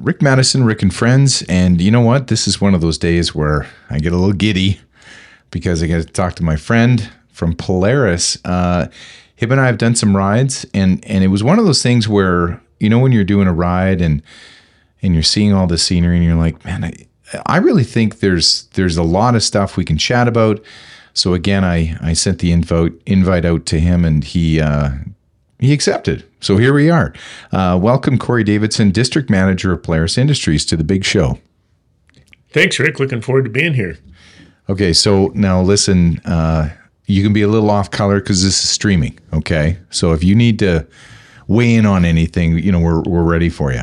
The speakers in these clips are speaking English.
Rick Maddison, Rick and Friends. And you know what? This is one of those days where I get a little giddy because I get to talk to my friend from Polaris. Uh, him and I have done some rides, and and it was one of those things where you know when you're doing a ride and and you're seeing all the scenery, and you're like, man, I, I really think there's there's a lot of stuff we can chat about. So again, I I sent the invite invite out to him, and he uh, he accepted. So here we are. Uh, welcome, Corey Davidson, District Manager of Polaris Industries, to the big show. Thanks, Rick. Looking forward to being here. Okay, so now listen, uh, you can be a little off color because this is streaming. Okay, so if you need to weigh in on anything, you know we're we're ready for you.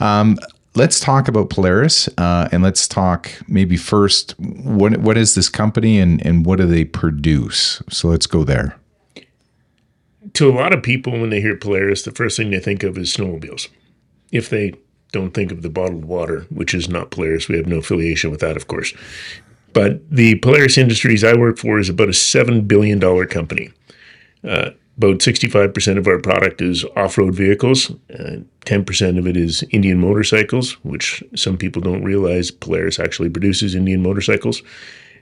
Um, let's talk about Polaris, uh, and let's talk maybe first what what is this company and and what do they produce? So let's go there to a lot of people, when they hear Polaris, the first thing they think of is snowmobiles. If they don't think of the bottled water, which is not Polaris, we have no affiliation with that, of course. But the Polaris Industries I work for is about a $7 billion company. Uh, about 65% of our product is off road vehicles. Uh, 10% of it is Indian motorcycles, which some people don't realize Polaris actually produces Indian motorcycles.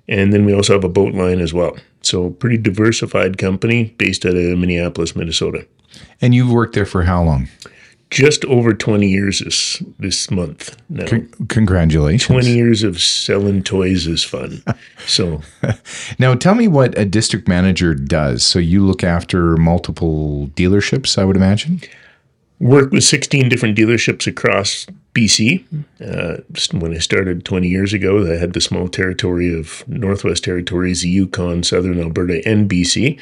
And then we also have a boat line as well. So, pretty diversified company based out of Minneapolis, Minnesota. And you've worked there for how long? Just over 20 years this, this month now. Con- congratulations. 20 years of selling toys is fun. so, now tell me what a district manager does. So, you look after multiple dealerships, I would imagine? Work with 16 different dealerships across BC. Uh, when I started 20 years ago, I had the small territory of Northwest Territories, Yukon, Southern Alberta, and BC.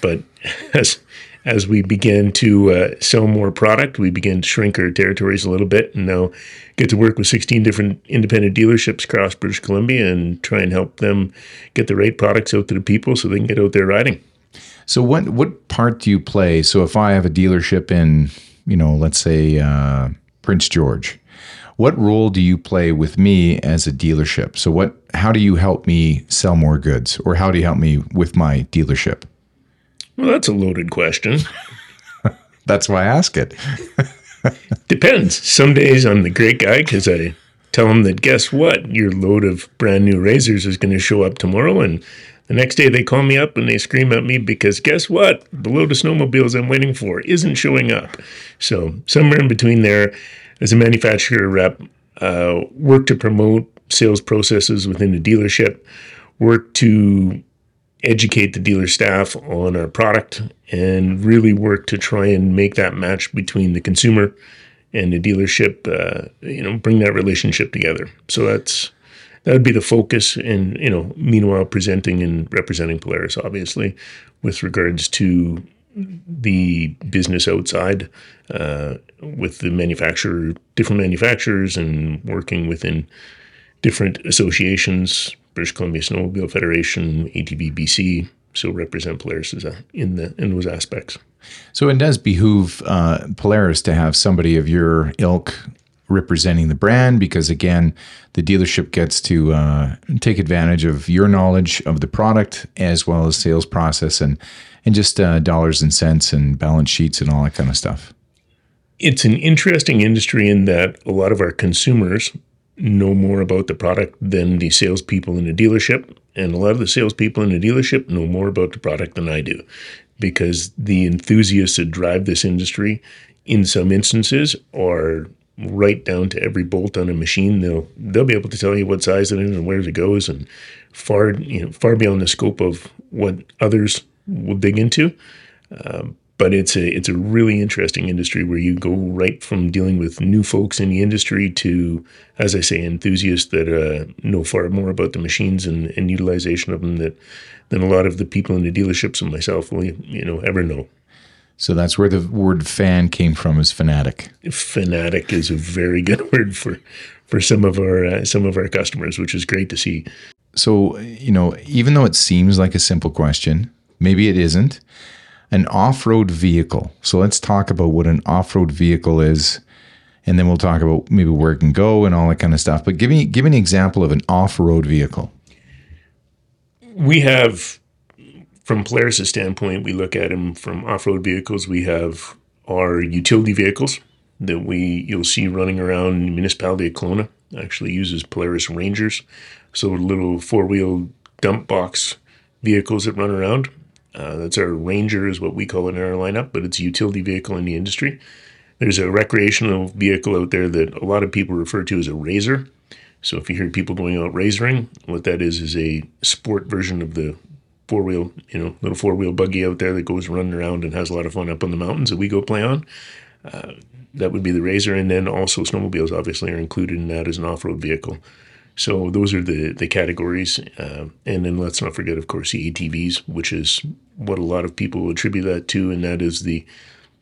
But as as we began to uh, sell more product, we began to shrink our territories a little bit, and now get to work with 16 different independent dealerships across British Columbia and try and help them get the right products out to the people so they can get out there riding. So, what what part do you play? So, if I have a dealership in, you know, let's say uh, Prince George, what role do you play with me as a dealership? So what how do you help me sell more goods or how do you help me with my dealership? Well, that's a loaded question. that's why I ask it. Depends. Some days I'm the great guy because I tell them that guess what? Your load of brand new razors is going to show up tomorrow. And the next day they call me up and they scream at me because guess what? The load of snowmobiles I'm waiting for isn't showing up. So somewhere in between there, as a manufacturer rep, uh, work to promote sales processes within the dealership, work to educate the dealer staff on our product, and really work to try and make that match between the consumer and the dealership. Uh, you know, bring that relationship together. So that's that would be the focus. And you know, meanwhile, presenting and representing Polaris, obviously, with regards to the business outside uh, with the manufacturer, different manufacturers, and working within different associations, British Columbia Snowmobile Federation, ATV BC, so represent Polaris in the in those aspects. So it does behoove uh, Polaris to have somebody of your ilk representing the brand because again the dealership gets to uh, take advantage of your knowledge of the product as well as sales process and and just uh, dollars and cents and balance sheets and all that kind of stuff it's an interesting industry in that a lot of our consumers know more about the product than the salespeople in a dealership. And a lot of the salespeople in a dealership know more about the product than I do because the enthusiasts that drive this industry, in some instances, are right down to every bolt on a machine. They'll they'll be able to tell you what size it is and where it goes, and far you know far beyond the scope of what others will dig into. Um, but it's a it's a really interesting industry where you go right from dealing with new folks in the industry to, as I say, enthusiasts that uh, know far more about the machines and, and utilization of them that than a lot of the people in the dealerships and myself will you know ever know. So that's where the word fan came from is fanatic. Fanatic is a very good word for for some of our uh, some of our customers, which is great to see. So, you know, even though it seems like a simple question, maybe it isn't an off road vehicle. So let's talk about what an off road vehicle is, and then we'll talk about maybe where it can go and all that kind of stuff. But give me give me an example of an off road vehicle. We have, from Polaris' standpoint, we look at them from off road vehicles. We have our utility vehicles, that we you'll see running around municipality of Kelowna actually uses Polaris Rangers, so little four wheel dump box vehicles that run around. Uh, that's our Ranger, is what we call it in our lineup, but it's a utility vehicle in the industry. There's a recreational vehicle out there that a lot of people refer to as a razor. So if you hear people going out razoring, what that is is a sport version of the four wheel, you know, little four wheel buggy out there that goes running around and has a lot of fun up on the mountains that we go play on. Uh, that would be the Razor, and then also snowmobiles obviously are included in that as an off road vehicle. So those are the the categories, uh, and then let's not forget, of course, the ATVs, which is what a lot of people attribute that to, and that is the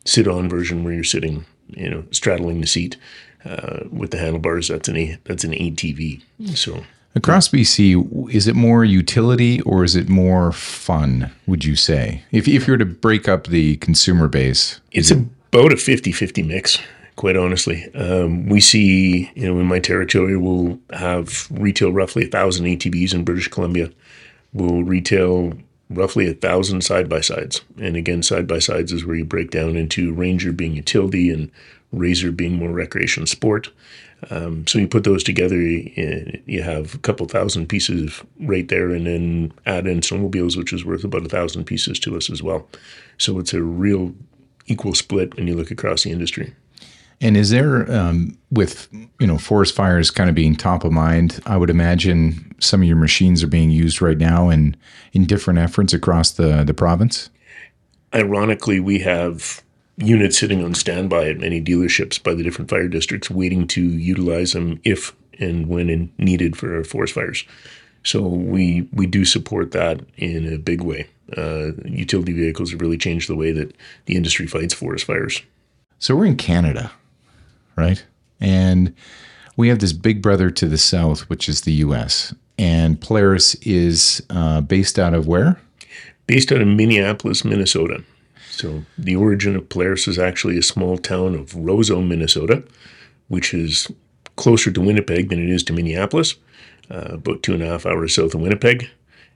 sit-on version where you're sitting, you know, straddling the seat uh, with the handlebars. That's an a, that's an ATV. So across BC, is it more utility or is it more fun? Would you say, if if you were to break up the consumer base, it's about a 50-50 mix. Quite honestly, um, we see you know in my territory we'll have retail roughly a thousand ATVs in British Columbia. We'll retail roughly a thousand side by sides. And again, side by sides is where you break down into Ranger being utility and Razor being more recreation sport. Um, so you put those together, you, you have a couple thousand pieces right there, and then add in snowmobiles, which is worth about a thousand pieces to us as well. So it's a real equal split when you look across the industry. And is there, um, with you know, forest fires kind of being top of mind, I would imagine some of your machines are being used right now in in different efforts across the the province. Ironically, we have units sitting on standby at many dealerships by the different fire districts, waiting to utilize them if and when needed for forest fires. So we we do support that in a big way. Uh, utility vehicles have really changed the way that the industry fights forest fires. So we're in Canada right? And we have this big brother to the south, which is the U.S. And Polaris is uh, based out of where? Based out of Minneapolis, Minnesota. So the origin of Polaris is actually a small town of Roseau, Minnesota, which is closer to Winnipeg than it is to Minneapolis, uh, about two and a half hours south of Winnipeg,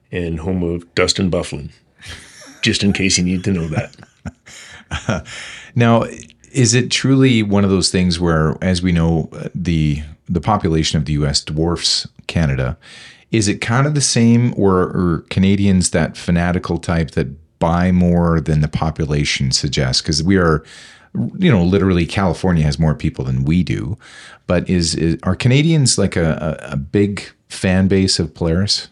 and home of Dustin Byfuglien. Just in case you need to know that. now, is it truly one of those things where, as we know, the the population of the U.S. dwarfs Canada? Is it kind of the same, or are Canadians that fanatical type that buy more than the population suggests? Because we are, you know, literally California has more people than we do. But is, is are Canadians like a, a, a big fan base of Polaris?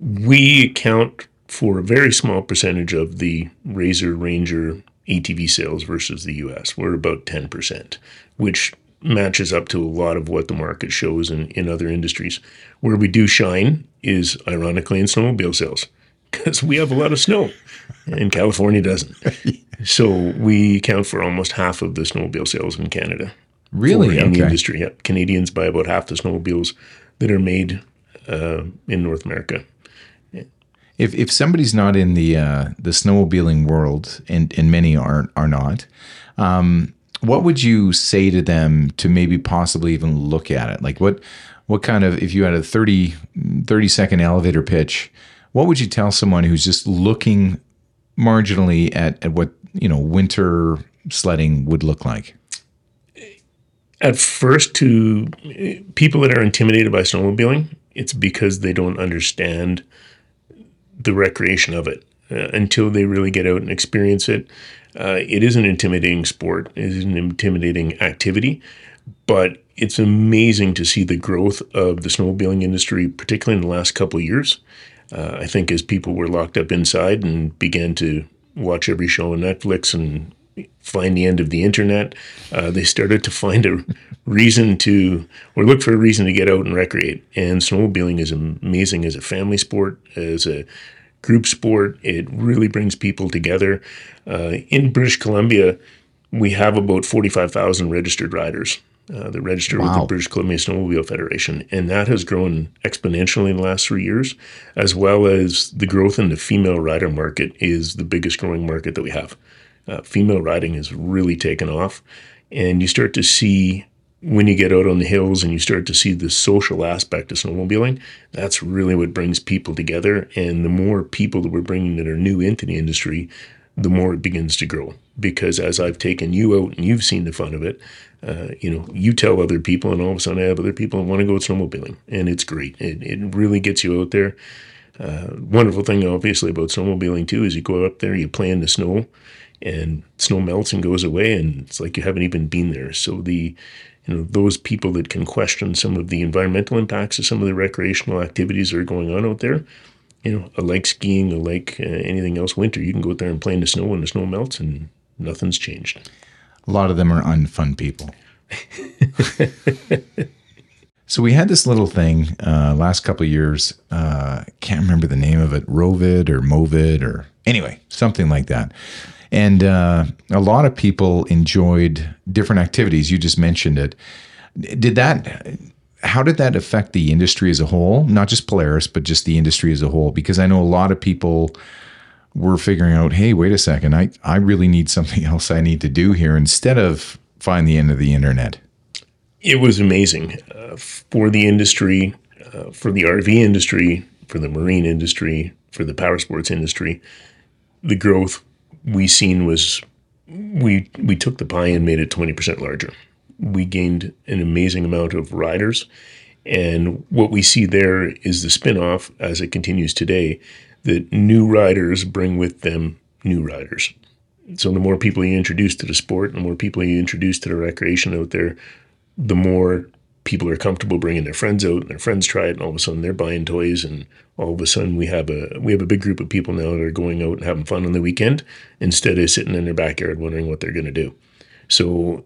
We account for a very small percentage of the Razor Ranger ATV sales versus the US. We're about 10%, which matches up to a lot of what the market shows in, in other industries. Where we do shine is ironically in snowmobile sales because we have a lot of snow and California doesn't. so we account for almost half of the snowmobile sales in Canada. Really? In okay. the industry, yeah. Canadians buy about half the snowmobiles that are made uh, in North America if if somebody's not in the uh, the snowmobiling world, and and many are are not, um, what would you say to them to maybe possibly even look at it? Like what what kind of if you had a 30, 30 second elevator pitch, what would you tell someone who's just looking marginally at at what you know winter sledding would look like? At first, to people that are intimidated by snowmobiling, it's because they don't understand the recreation of it uh, until they really get out and experience it. Uh, it is an intimidating sport, it is an intimidating activity, but it's amazing to see the growth of the snowmobiling industry, particularly in the last couple of years. Uh, I think as people were locked up inside and began to watch every show on Netflix and find the end of the internet, uh, they started to find a reason to, or look for a reason to get out and recreate. And snowmobiling is amazing as a family sport, as a group sport. It really brings people together. Uh, in British Columbia, we have about 45,000 registered riders uh, that register wow. with the British Columbia Snowmobile Federation. And that has grown exponentially in the last three years, as well as the growth in the female rider market is the biggest growing market that we have. Uh, female riding has really taken off. And you start to see when you get out on the hills and you start to see the social aspect of snowmobiling, that's really what brings people together. And the more people that we're bringing that are new into the industry, the more it begins to grow. Because as I've taken you out and you've seen the fun of it, uh, you know, you tell other people, and all of a sudden I have other people that want to go snowmobiling, and it's great. It, it really gets you out there. Uh, wonderful thing, obviously, about snowmobiling too is you go up there, you play in the snow, and snow melts and goes away, and it's like you haven't even been there. So the you know those people that can question some of the environmental impacts of some of the recreational activities that are going on out there you know, I like skiing, or like uh, anything else, winter, you can go out there and play in the snow when the snow melts and nothing's changed. A lot of them are unfun people. so we had this little thing uh, last couple years. Uh, can't remember the name of it, Rovid or Movid or anyway, something like that. And uh, a lot of people enjoyed different activities. You just mentioned it. Did that how did that affect the industry as a whole? Not just Polaris, but just the industry as a whole? Because I know a lot of people were figuring out, hey, wait a second, I, I really need something else I need to do here instead of find the end of the internet. It was amazing uh, for the industry, uh, for the RV industry, for the marine industry, for the power sports industry. The growth we seen was we we took the pie and made it twenty percent larger we gained an amazing amount of riders. And what we see there is the spinoff as it continues today that new riders bring with them new riders. So the more people you introduce to the sport, the more people you introduce to the recreation out there, the more people are comfortable bringing their friends out and their friends try it and all of a sudden they're buying toys and all of a sudden we have a we have a big group of people now that are going out and having fun on the weekend instead of sitting in their backyard wondering what they're going to do so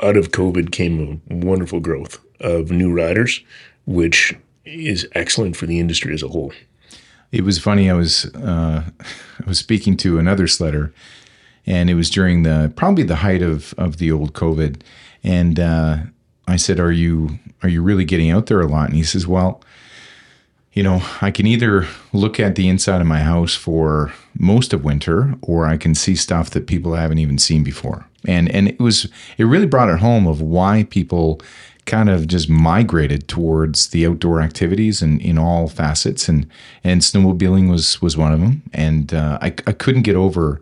out of COVID came a wonderful growth of new riders, which is excellent for the industry as a whole. It was funny. I was uh, I was speaking to another sledder, and it was during the probably the height of of the old COVID, and uh, I said, "Are you are you really getting out there a lot?" And he says, "Well." You know, I can either look at the inside of my house for most of winter or I can see stuff that people haven't even seen before. And and it was it really brought it home of why people kind of just migrated towards the outdoor activities and in all facets. And and snowmobiling was was one of them. And uh, I, I couldn't get over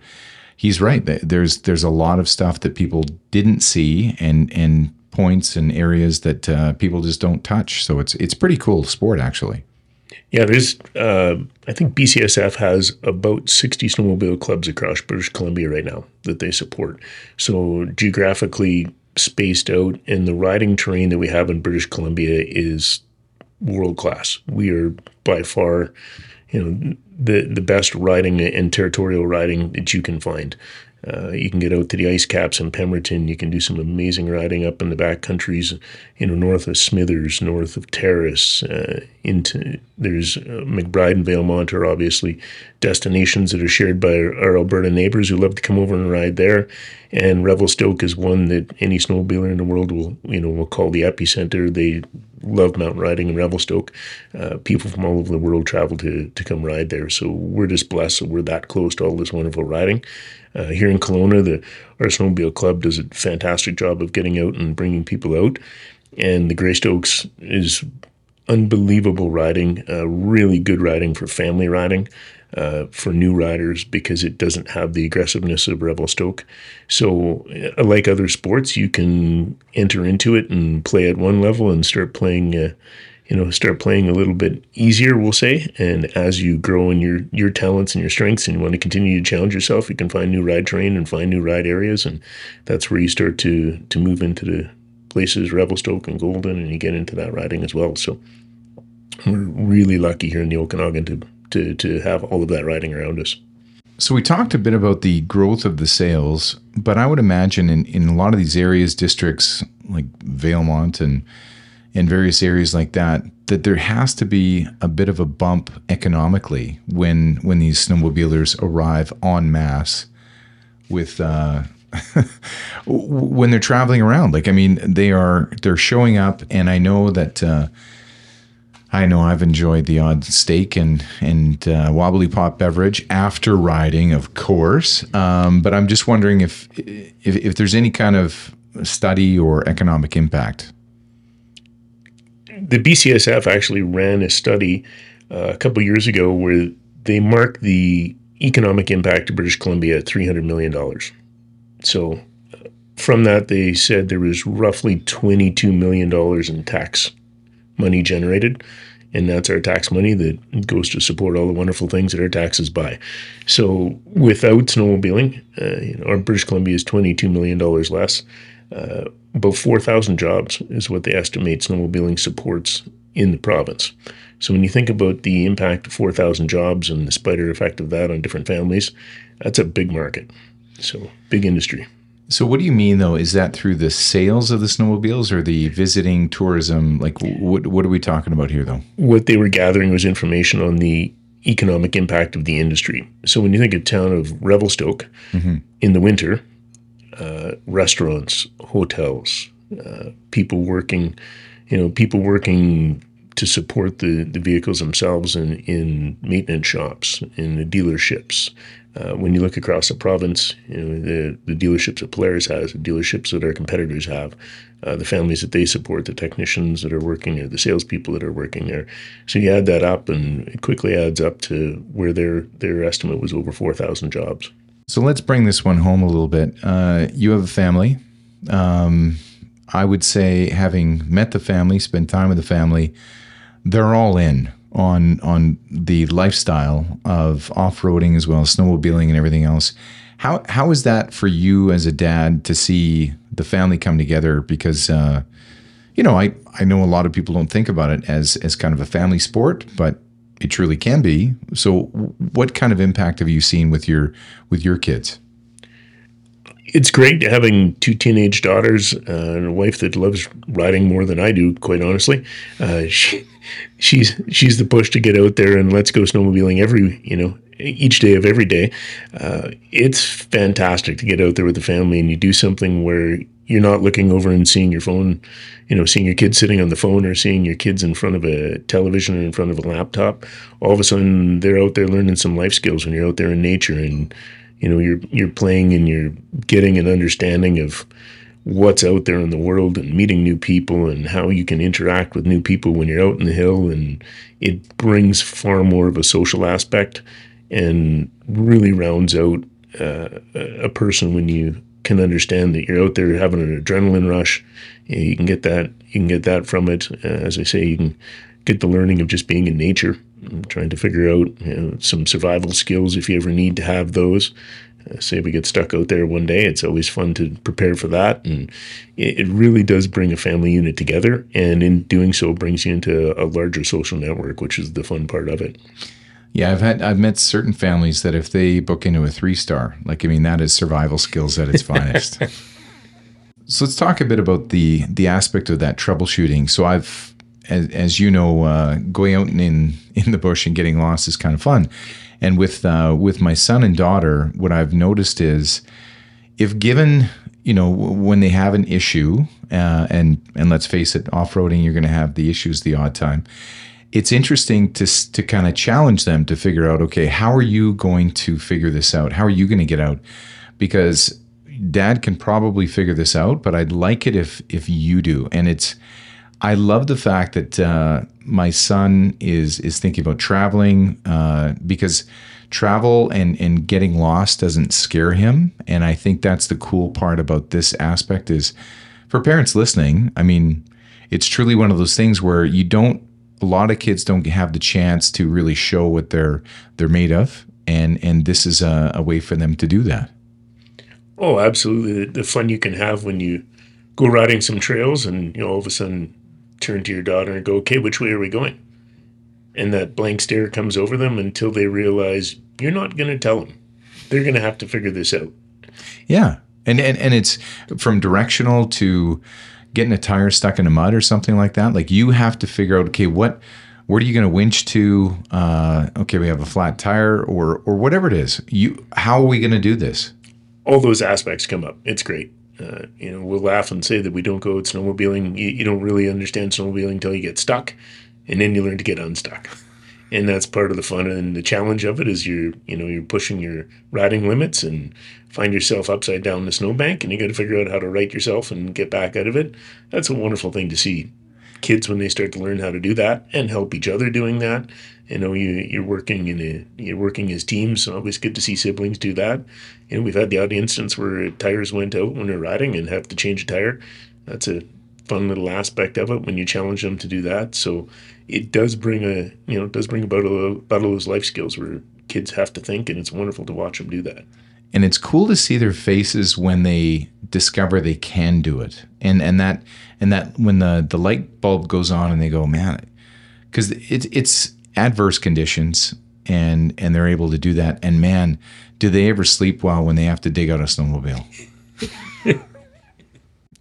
he's right there's there's a lot of stuff that people didn't see and and points and areas that uh, people just don't touch. So it's it's pretty cool sport actually yeah, there's. Uh, I think BCSF has about 60 snowmobile clubs across British Columbia right now that they support. So geographically spaced out, and the riding terrain that we have in British Columbia is world class. We are by far, you know, the the best riding and territorial riding that you can find. Uh, you can get out to the ice caps in Pemberton. You can do some amazing riding up in the back countries, you know, north of Smithers, north of Terrace, uh, into there's uh, McBride and Valemount are obviously destinations that are shared by our, our, Alberta neighbors who love to come over and ride there. And Revelstoke is one that any snowmobiler in the world will, you know, will call the epicenter. They love mountain riding in Revelstoke. Uh, people from all over the world travel to to come ride there. So we're just blessed that we're that close to all this wonderful riding. Uh, here in Kelowna, the our club does a fantastic job of getting out and bringing people out, and the Greystokes is unbelievable riding, uh, really good riding for family riding. Uh, for new riders because it doesn't have the aggressiveness of Revelstoke. So, uh, like other sports, you can enter into it and play at one level and start playing uh, you know start playing a little bit easier we'll say. And as you grow in your your talents and your strengths and you want to continue to challenge yourself you can find new ride terrain and find new ride areas. And that's where you start to to move into the places revelstoke and golden and you get into that riding as well. So we're really lucky here in the okanagan to to to have all of that riding around us. So we talked a bit about the growth of the sales but i would imagine in in a lot of these areas districts like valemount and in various areas like that that there has to be a bit of a bump economically when when these snowmobilers arrive en masse with uh, when they're traveling around. Like i mean they are they're showing up and i know that uh, i know i've enjoyed the odd steak and and uh, wobbly pop beverage after riding of course. Um, but i'm just wondering if, if if there's any kind of study or economic impact. The BCSF actually ran a study uh, a couple years ago where they marked the economic impact to British Columbia at $300 million. So from that, they said there was roughly $22 million in tax money generated. And that's our tax money that goes to support all the wonderful things that our taxes buy. So without snowmobiling, uh, you know, our British Columbia is $22 million less. Uh, about 4,000 jobs is what they estimate snowmobiling supports in the province. So when you think about the impact of 4,000 jobs and the spider effect of that on different families, that's a big market. So big industry. So what do you mean though? Is that through the sales of the snowmobiles or the visiting tourism? Like what what are we talking about here though? What they were gathering was information on the economic impact of the industry. So when you think of town of Revelstoke mm-hmm. in the winter, uh, restaurants, hotels, uh, people working, you know, people working to support the, the vehicles themselves in, in maintenance shops, in the dealerships. Uh, when you look across the province, you know, the, the dealerships that Polaris has, the dealerships that our competitors have, uh, the families that they support, the technicians that are working there, the salespeople that are working there. So you add that up, and it quickly adds up to where their their estimate was over four thousand jobs. So let's bring this one home a little bit. Uh, you have a family. Um, I would say, having met the family, spent time with the family, they're all in on on the lifestyle of off roading as well as snowmobiling and everything else. How how is that for you as a dad to see the family come together? Because uh, you know, I I know a lot of people don't think about it as as kind of a family sport, but it truly can be. So, what kind of impact have you seen with your with your kids? It's great having two teenage daughters and a wife that loves riding more than I do. Quite honestly, uh, she, she's she's the push to get out there and let's go snowmobiling every you know each day of every day. Uh, it's fantastic to get out there with the family and you do something where you're not looking over and seeing your phone, you know, seeing your kids sitting on the phone or seeing your kids in front of a television or in front of a laptop. All of a sudden, they're out there learning some life skills when you're out there in nature and you know you're you're playing and you're getting an understanding of what's out there in the world and meeting new people and how you can interact with new people when you're out in the hill and it brings far more of a social aspect and really rounds out uh, a person when you can understand that you're out there having an adrenaline rush. You, can get that. You can get that from it. Uh, as I say, you can get the learning of just being in nature, trying to figure out you know, some survival skills if you ever need to have those. Uh, say we get stuck out there one day, it's always fun to prepare for that, and it, it really does bring a family unit together. And in doing so, brings you into a larger social network, which is the fun part of it. Yeah, I've had I've met certain families that if they book into a three star, like I mean, that is survival skills at its finest. so let's talk a bit about the the aspect of that troubleshooting. So I've, as, as you know, uh, going out in in the bush and getting lost is kind of fun. And with uh, with my son and daughter, what I've noticed is, if given you know when they have an issue, uh, and and let's face it, off roading, you're going to have the issues the odd time it's interesting to to kind of challenge them to figure out okay how are you going to figure this out? How are you going to get out? Because dad can probably figure this out but i'd like it if if you do. And it's i love the fact that uh, my son is is thinking about traveling uh, because travel and and getting lost doesn't scare him and i think that's the cool part about this aspect is for parents listening i mean it's truly one of those things where you don't a lot of kids don't have the chance to really show what they're they're made of, and and this is a, a way for them to do that. Oh, absolutely! The fun you can have when you go riding some trails, and you know all of a sudden turn to your daughter and go, "Okay, which way are we going?" And that blank stare comes over them until they realize you're not going to tell them. They're going to have to figure this out. Yeah, and and and it's from directional to getting a tire stuck in the mud or something like that, like you have to figure out, okay, what, where are you going to winch to? Uh, okay, we have a flat tire or or whatever it is. You, how are we going to do this? All those aspects come up. It's great. Uh, you know, we'll laugh and say that we don't go snowmobiling. You, you don't really understand snowmobiling until you get stuck, and then you learn to get unstuck. And that's part of the fun and the challenge of it is you're you know you're pushing your riding limits and find yourself upside down in the snowbank and you got to figure out how to right yourself and get back out of it. That's a wonderful thing to see kids when they start to learn how to do that and help each other doing that. You know, you you're working in a you're working as teams. So always good to see siblings do that. Know, we've had the odd instance where tires went out when they're riding and have to change a tire. That's a fun little aspect of it when you challenge them to do that. So it does bring a you know it does bring about a lot of those life skills where kids have to think, and it's wonderful to watch them do that. And it's cool to see their faces when they discover they can do it, and and that and that when the the light bulb goes on and they go, man, because it's it's adverse conditions, and and they're able to do that, and man, do they ever sleep well when they have to dig out a snowmobile?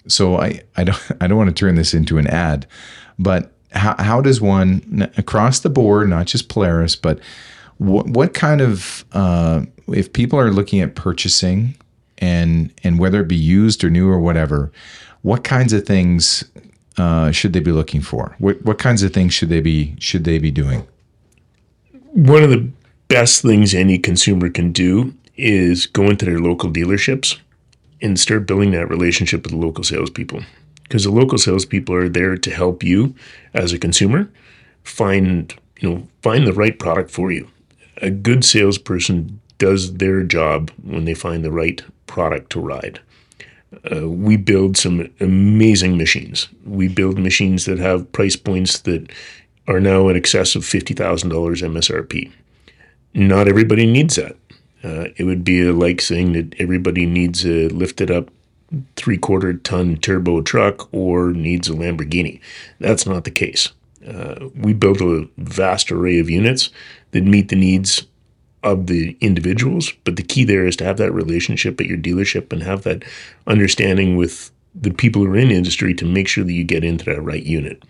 so I I don't I don't want to turn this into an ad, but how how does one across the board, not just Polaris, but what what kind of uh, if people are looking at purchasing and and whether it be used or new or whatever, what kinds of things uh, should they be looking for? What what kinds of things should they be should they be doing? One of the best things any consumer can do is go into their local dealerships and start building that relationship with the local salespeople. Because the local salespeople are there to help you as a consumer find, you know, find the right product for you. A good salesperson does their job when they find the right product to ride. Uh, we build some amazing machines. We build machines that have price points that are now in excess of $50,000 MSRP. Not everybody needs that. Uh, it would be like saying that everybody needs a lifted up three quarter ton turbo truck or needs a Lamborghini. That's not the case. Uh, we build a vast array of units that meet the needs of the individuals, but the key there is to have that relationship at your dealership and have that understanding with the people who are in industry to make sure that you get into that right unit.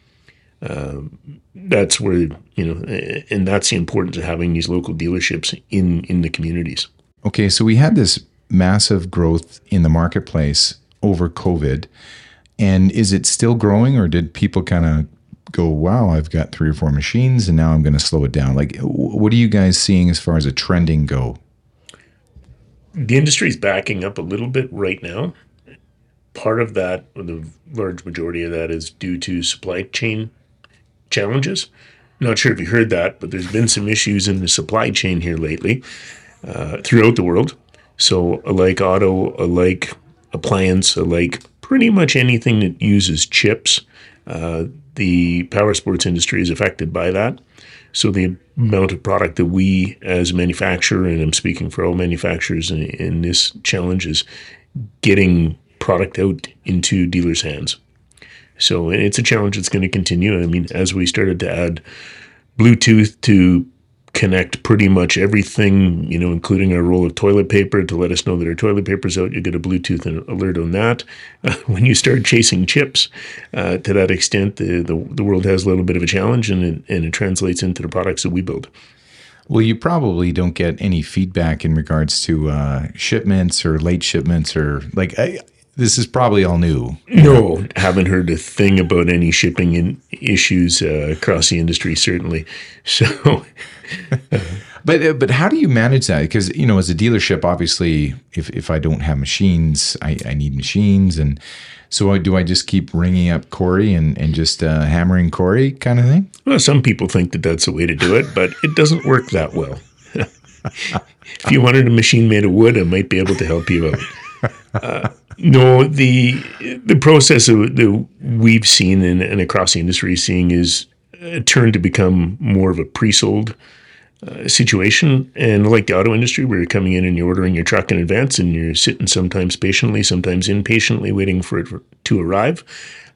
Um, that's where you know, and that's the importance of having these local dealerships in in the communities. Okay, so we had this massive growth in the marketplace over COVID, and is it still growing, or did people kind of go, "Wow, I've got three or four machines, and now I'm going to slow it down"? Like, what are you guys seeing as far as a trending go? The industry is backing up a little bit right now. Part of that, the large majority of that, is due to supply chain challenges. Not sure if you heard that, but there's been some issues in the supply chain here lately uh, throughout the world. So, like auto, like appliance, like pretty much anything that uses chips, uh, the power sports industry is affected by that. So, the amount of product that we as a manufacturer, and I'm speaking for all manufacturers in, in this challenge, is getting product out into dealers' hands. So it's a challenge that's going to continue. I mean, as we started to add Bluetooth to connect pretty much everything, you know, including our roll of toilet paper to let us know that our toilet paper's out. You get a Bluetooth alert on that. Uh, when you start chasing chips uh, to that extent, the, the, the world has a little bit of a challenge, and it, and it translates into the products that we build. Well, you probably don't get any feedback in regards to uh, shipments or late shipments or like I, this is probably all new. No, haven't heard a thing about any shipping in issues uh, across the industry. Certainly, so. but uh, but how do you manage that? Because you know, as a dealership, obviously, if if I don't have machines, I, I need machines, and so do I just keep ringing up Corey and and just uh, hammering Corey kind of thing? Well, some people think that that's the way to do it, but it doesn't work that well. if you wanted a machine made of wood, I might be able to help you out. Uh, no, the the process that we've seen and, across the industry seeing is a turn to become more of a pre-sold uh, situation. And like the auto industry, where you're coming in and you're ordering your truck in advance, and you're sitting sometimes patiently, sometimes impatiently, waiting for it to arrive.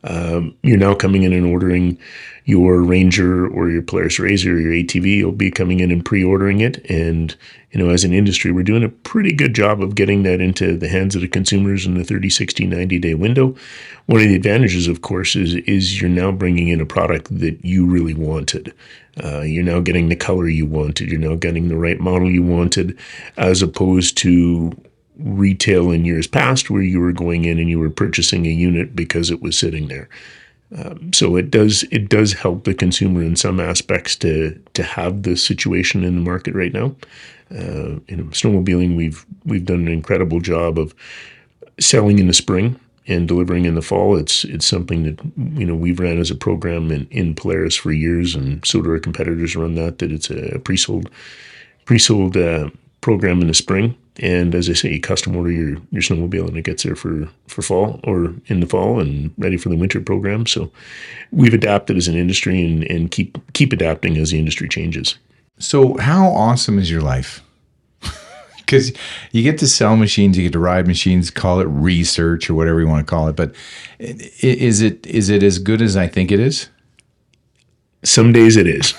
Um, you're now coming in and ordering your Ranger or your Polaris RZR or your ATV. You'll be coming in and pre-ordering it, and you know, as an industry, we're doing a pretty good job of getting that into the hands of the consumers in the 30, 60, 90 day window. One of the advantages, of course, is is you're now bringing in a product that you really wanted. Uh, you're now getting the color you wanted. You're now getting the right model you wanted, as opposed to retail in years past where you were going in and you were purchasing a unit because it was sitting there. Um, so it does it does help the consumer in some aspects to to have this situation in the market right now. Uh, in snowmobiling, we've we've done an incredible job of selling in the spring and delivering in the fall. It's it's something that you know we've ran as a program in, in Polaris for years, and so do our competitors run that. That it's a pre-sold pre-sold uh, program in the spring, and as I say, you custom order your your snowmobile, and it gets there for for fall or in the fall and ready for the winter program. So we've adapted as an industry and and keep keep adapting as the industry changes. So how awesome is your life? because you get to sell machines, you get to ride machines, call it research or whatever you want to call it. But is it is it as good as I think it is? Some days it is.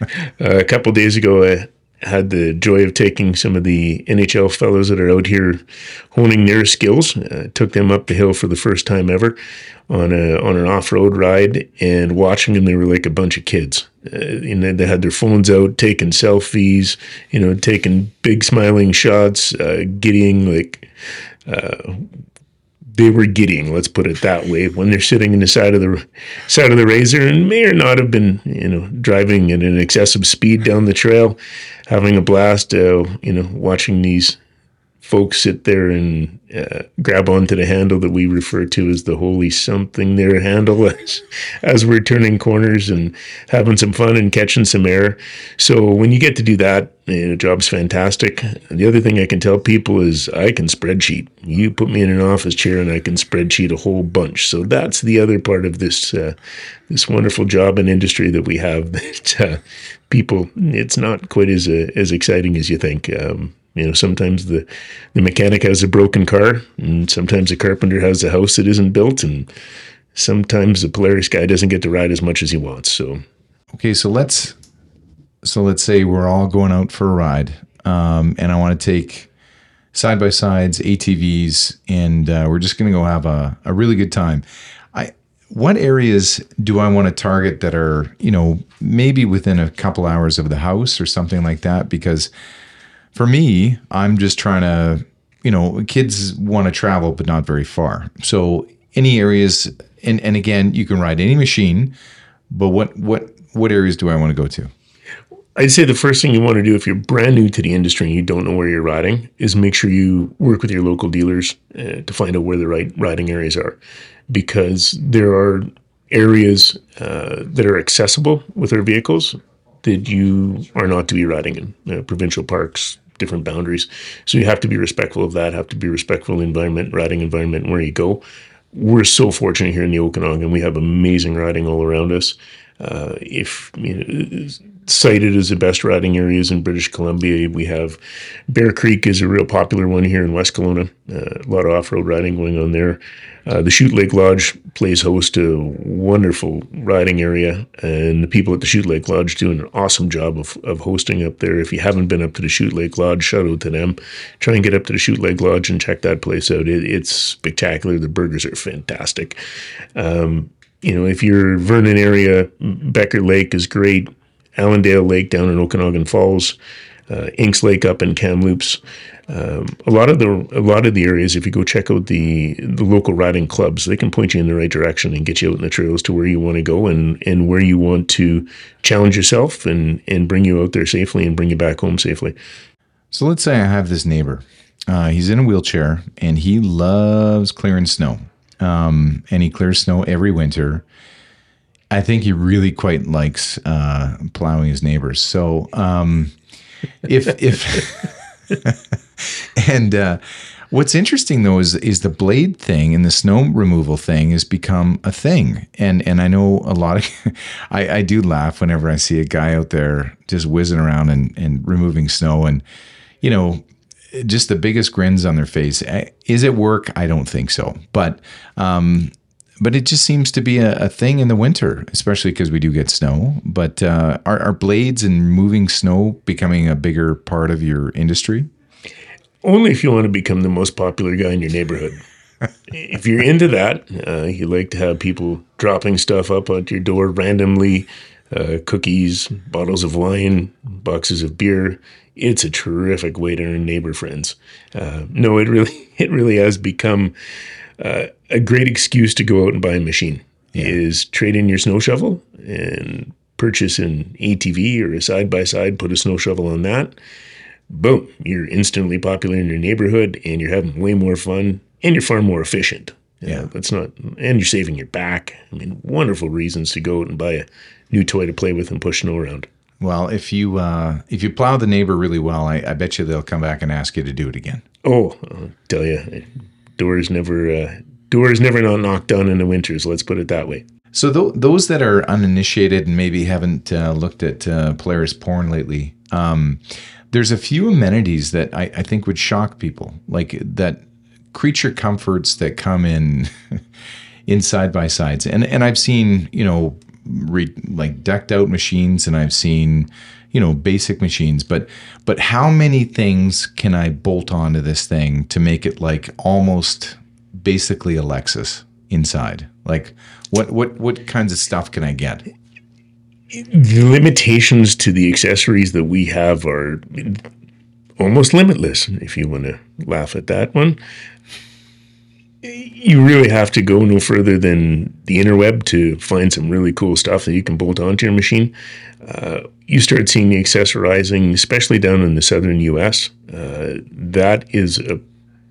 uh, a couple days ago, I had the joy of taking some of the NHL fellows that are out here honing their skills. Uh, took them up the hill for the first time ever on a on an off road ride, and watching them, they were like a bunch of kids. Uh, you know, they had their phones out, taking selfies, you know, taking big smiling shots, uh, getting like uh, they were getting. Let's put it that way. When they're sitting in the side of the side of the razor and may or not have been, you know, driving at an excessive speed down the trail, having a blast. Uh, you know, watching these folks sit there and uh, grab onto the handle that we refer to as the holy something there handle as, as we're turning corners and having some fun and catching some air. So when you get to do that, you know, job's fantastic. The other thing I can tell people is I can spreadsheet. You put me in an office chair and I can spreadsheet a whole bunch. So that's the other part of this uh, this wonderful job and industry that we have. That uh, people, it's not quite as uh, as exciting as you think. Um, you know, sometimes the, the mechanic has a broken car, and sometimes the carpenter has a house that isn't built, and sometimes the Polaris guy doesn't get to ride as much as he wants. So, okay, so let's so let's say we're all going out for a ride, um, and I want to take side by sides, ATVs, and uh, we're just going to go have a, a really good time. I what areas do I want to target that are you know maybe within a couple hours of the house or something like that because for me, I'm just trying to, you know, kids want to travel, but not very far. So any areas, and, and again, you can ride any machine, but what, what, what areas do I want to go to? I'd say the first thing you want to do if you're brand new to the industry and you don't know where you're riding is make sure you work with your local dealers uh, to find out where the right riding areas are, because there are areas uh, that are accessible with our vehicles that you are not to be riding in uh, provincial parks, different boundaries. So you have to be respectful of that, have to be respectful of the environment, riding environment where you go. We're so fortunate here in the Okanagan. We have amazing riding all around us. Uh, if you know, cited as the best riding areas in British Columbia. We have Bear Creek is a real popular one here in West Kelowna. Uh, a lot of off-road riding going on there. Uh, the Chute Lake Lodge plays host to a wonderful riding area, and the people at the Chute Lake Lodge do an awesome job of, of hosting up there. If you haven't been up to the Chute Lake Lodge, shout out to them. Try and get up to the Chute Lake Lodge and check that place out. It, it's spectacular. The burgers are fantastic. Um, you know, if you're Vernon area, Becker Lake is great. Allendale Lake down in Okanagan Falls, uh, Inks Lake up in Kamloops. Um, a lot of the a lot of the areas, if you go check out the the local riding clubs, they can point you in the right direction and get you out in the trails to where you want to go and and where you want to challenge yourself and and bring you out there safely and bring you back home safely. So let's say I have this neighbor. Uh, he's in a wheelchair and he loves clearing snow. Um, and he clears snow every winter. I think he really quite likes uh, plowing his neighbors. So um, if if and uh, what's interesting though is is the blade thing and the snow removal thing has become a thing. And and I know a lot of I, I do laugh whenever I see a guy out there just whizzing around and, and removing snow and you know just the biggest grins on their face. Is it work? I don't think so. But um, but it just seems to be a, a thing in the winter, especially because we do get snow. But uh, are, are blades and moving snow becoming a bigger part of your industry? Only if you want to become the most popular guy in your neighborhood. if you're into that, uh, you like to have people dropping stuff up at your door randomly, uh, cookies, bottles of wine, boxes of beer. It's a terrific way to earn neighbor friends. Uh, no, it really, it really has become uh, a great excuse to go out and buy a machine yeah. is trade in your snow shovel and purchase an ATV or a side by side, put a snow shovel on that. Boom, you're instantly popular in your neighborhood and you're having way more fun and you're far more efficient. Yeah, that's not, and you're saving your back. I mean, wonderful reasons to go out and buy a new toy to play with and push snow around. Well, if you uh, if you plow the neighbor really well, I, I bet you they'll come back and ask you to do it again. Oh, I'll tell you, doors never uh, doors never not knocked down in the winters. Let's put it that way. So th- those that are uninitiated and maybe haven't uh, looked at uh, Polaris porn lately, um, there's a few amenities that I, I think would shock people, like that creature comforts that come in in side by sides, and and I've seen you know re, like decked out machines, and I've seen you know basic machines, but but how many things can I bolt onto this thing to make it like almost basically a Lexus inside? Like what what what kinds of stuff can I get? The limitations to the accessories that we have are almost limitless. If you want to laugh at that one, you really have to go no further than the interweb to find some really cool stuff that you can bolt onto your machine. Uh, you start seeing the accessorizing, especially down in the southern U.S. Uh, that is a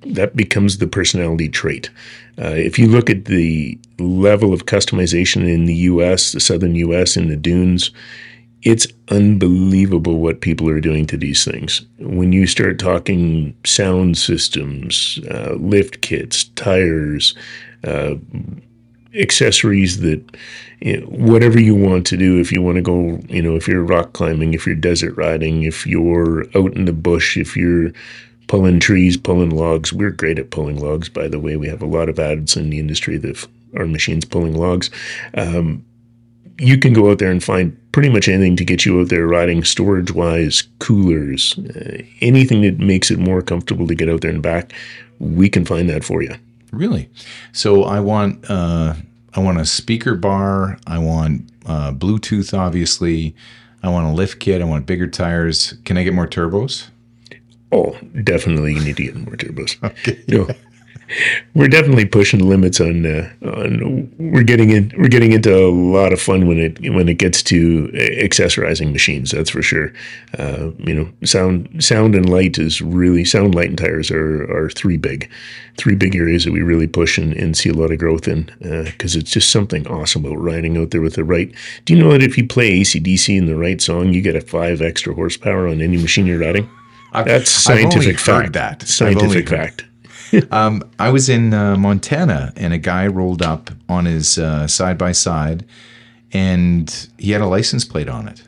that becomes the personality trait. Uh, if you look at the level of customization in the U.S., the southern U.S., in the dunes, it's unbelievable what people are doing to these things. When you start talking sound systems, uh, lift kits, tires, uh, accessories that you know, whatever you want to do if you want to go you know if you're rock climbing if you're desert riding if you're out in the bush if you're pulling trees pulling logs we're great at pulling logs by the way we have a lot of ads in the industry that our machines pulling logs um, you can go out there and find pretty much anything to get you out there riding storage wise coolers uh, anything that makes it more comfortable to get out there and back we can find that for you Really? So I want uh, I want a speaker bar. I want uh, Bluetooth, obviously. I want a lift kit. I want bigger tires. Can I get more turbos? Oh, definitely, you need to get more turbos. Okay. You know, we're definitely pushing limits on uh, on we're getting in we're getting into a lot of fun when it when it gets to accessorizing machines that's for sure. Uh, you know sound sound and light is really sound light and tires are are three big three big areas that we really push and, and see a lot of growth in because uh, it's just something awesome about riding out there with the right do you know that if you play ACDC in the right song you get a five extra horsepower on any machine you're riding? I've, that's scientific fact. that. Scientific fact um, I was in uh, Montana and a guy rolled up on his side by side and he had a license plate on it,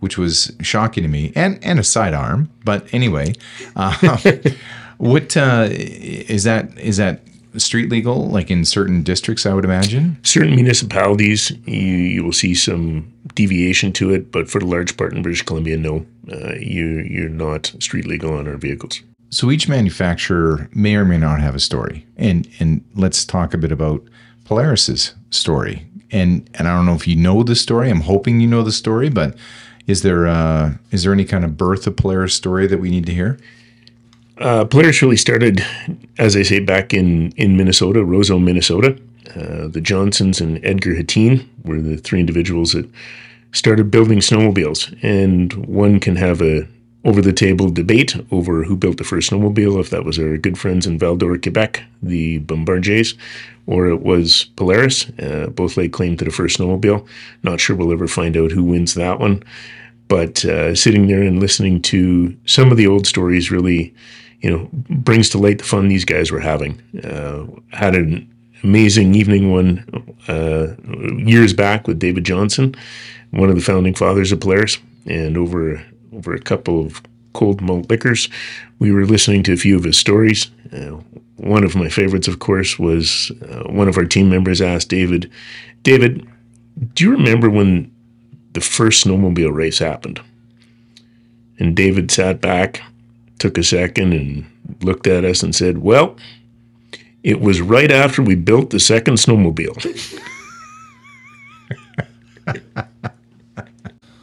which was shocking to me and, and a sidearm. But anyway, uh, what uh, is that? Is that street legal like in certain districts i would imagine certain municipalities you, you will see some deviation to it but for the large part in british columbia no uh, you you're not street legal on our vehicles so each manufacturer may or may not have a story. And and let's talk a bit about Polaris's story. And and I don't know if you know the story. I'm hoping you know the story, but is there uh, is there any kind of birth of Polaris story that we need to hear? Uh, Polaris really started, as I say, back in in Minnesota, Roseau, Minnesota. Uh, the Johnsons and Edgar Hetteen were the three individuals that started building snowmobiles, and one can have a over the table debate over who built the first snowmobile, if that was our good friends in Val d'Or, Quebec, the Bombardiers, or it was Polaris. Uh, both lay claim to the first snowmobile. Not sure we'll ever find out who wins that one. But uh, sitting there and listening to some of the old stories really, you know, brings to light the fun these guys were having. Uh, had an amazing evening one uh, years back with David Johnson, one of the founding fathers of Polaris, and over over a couple of cold malt liquors. We were listening to a few of his stories. Uh, one of my favorites, of course, was uh, one of our team members asked David, David, do you remember when the first snowmobile race happened? And David sat back, took a second, and looked at us and said, Well, it was right after we built the second snowmobile.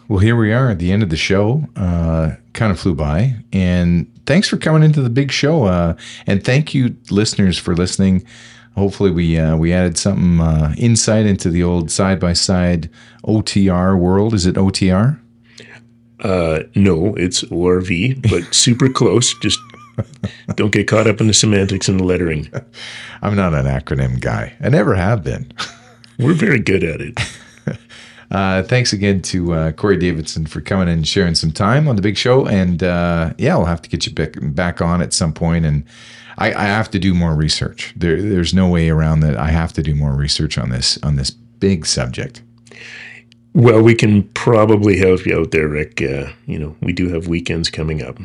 Well, here we are at the end of the show. Uh, kind of flew by. And thanks for coming into the big show. Uh, and thank you, listeners, for listening. Hopefully, we uh, we added something uh, insight into the old side by side OTR world. Is it OTR? Uh, no, it's ORV, but super close. Just Don't get caught up in the semantics and the lettering. I'm not an acronym guy. I never have been. We're very good at it. Uh, thanks again to uh, Corey Davidson for coming and sharing some time on the big show. And uh, yeah, we'll have to get you back, back on at some point. And I, I have to do more research. There, there's no way around that. I have to do more research on this on this big subject. Well, we can probably help you out there, Rick. Uh, you know, we do have weekends coming up.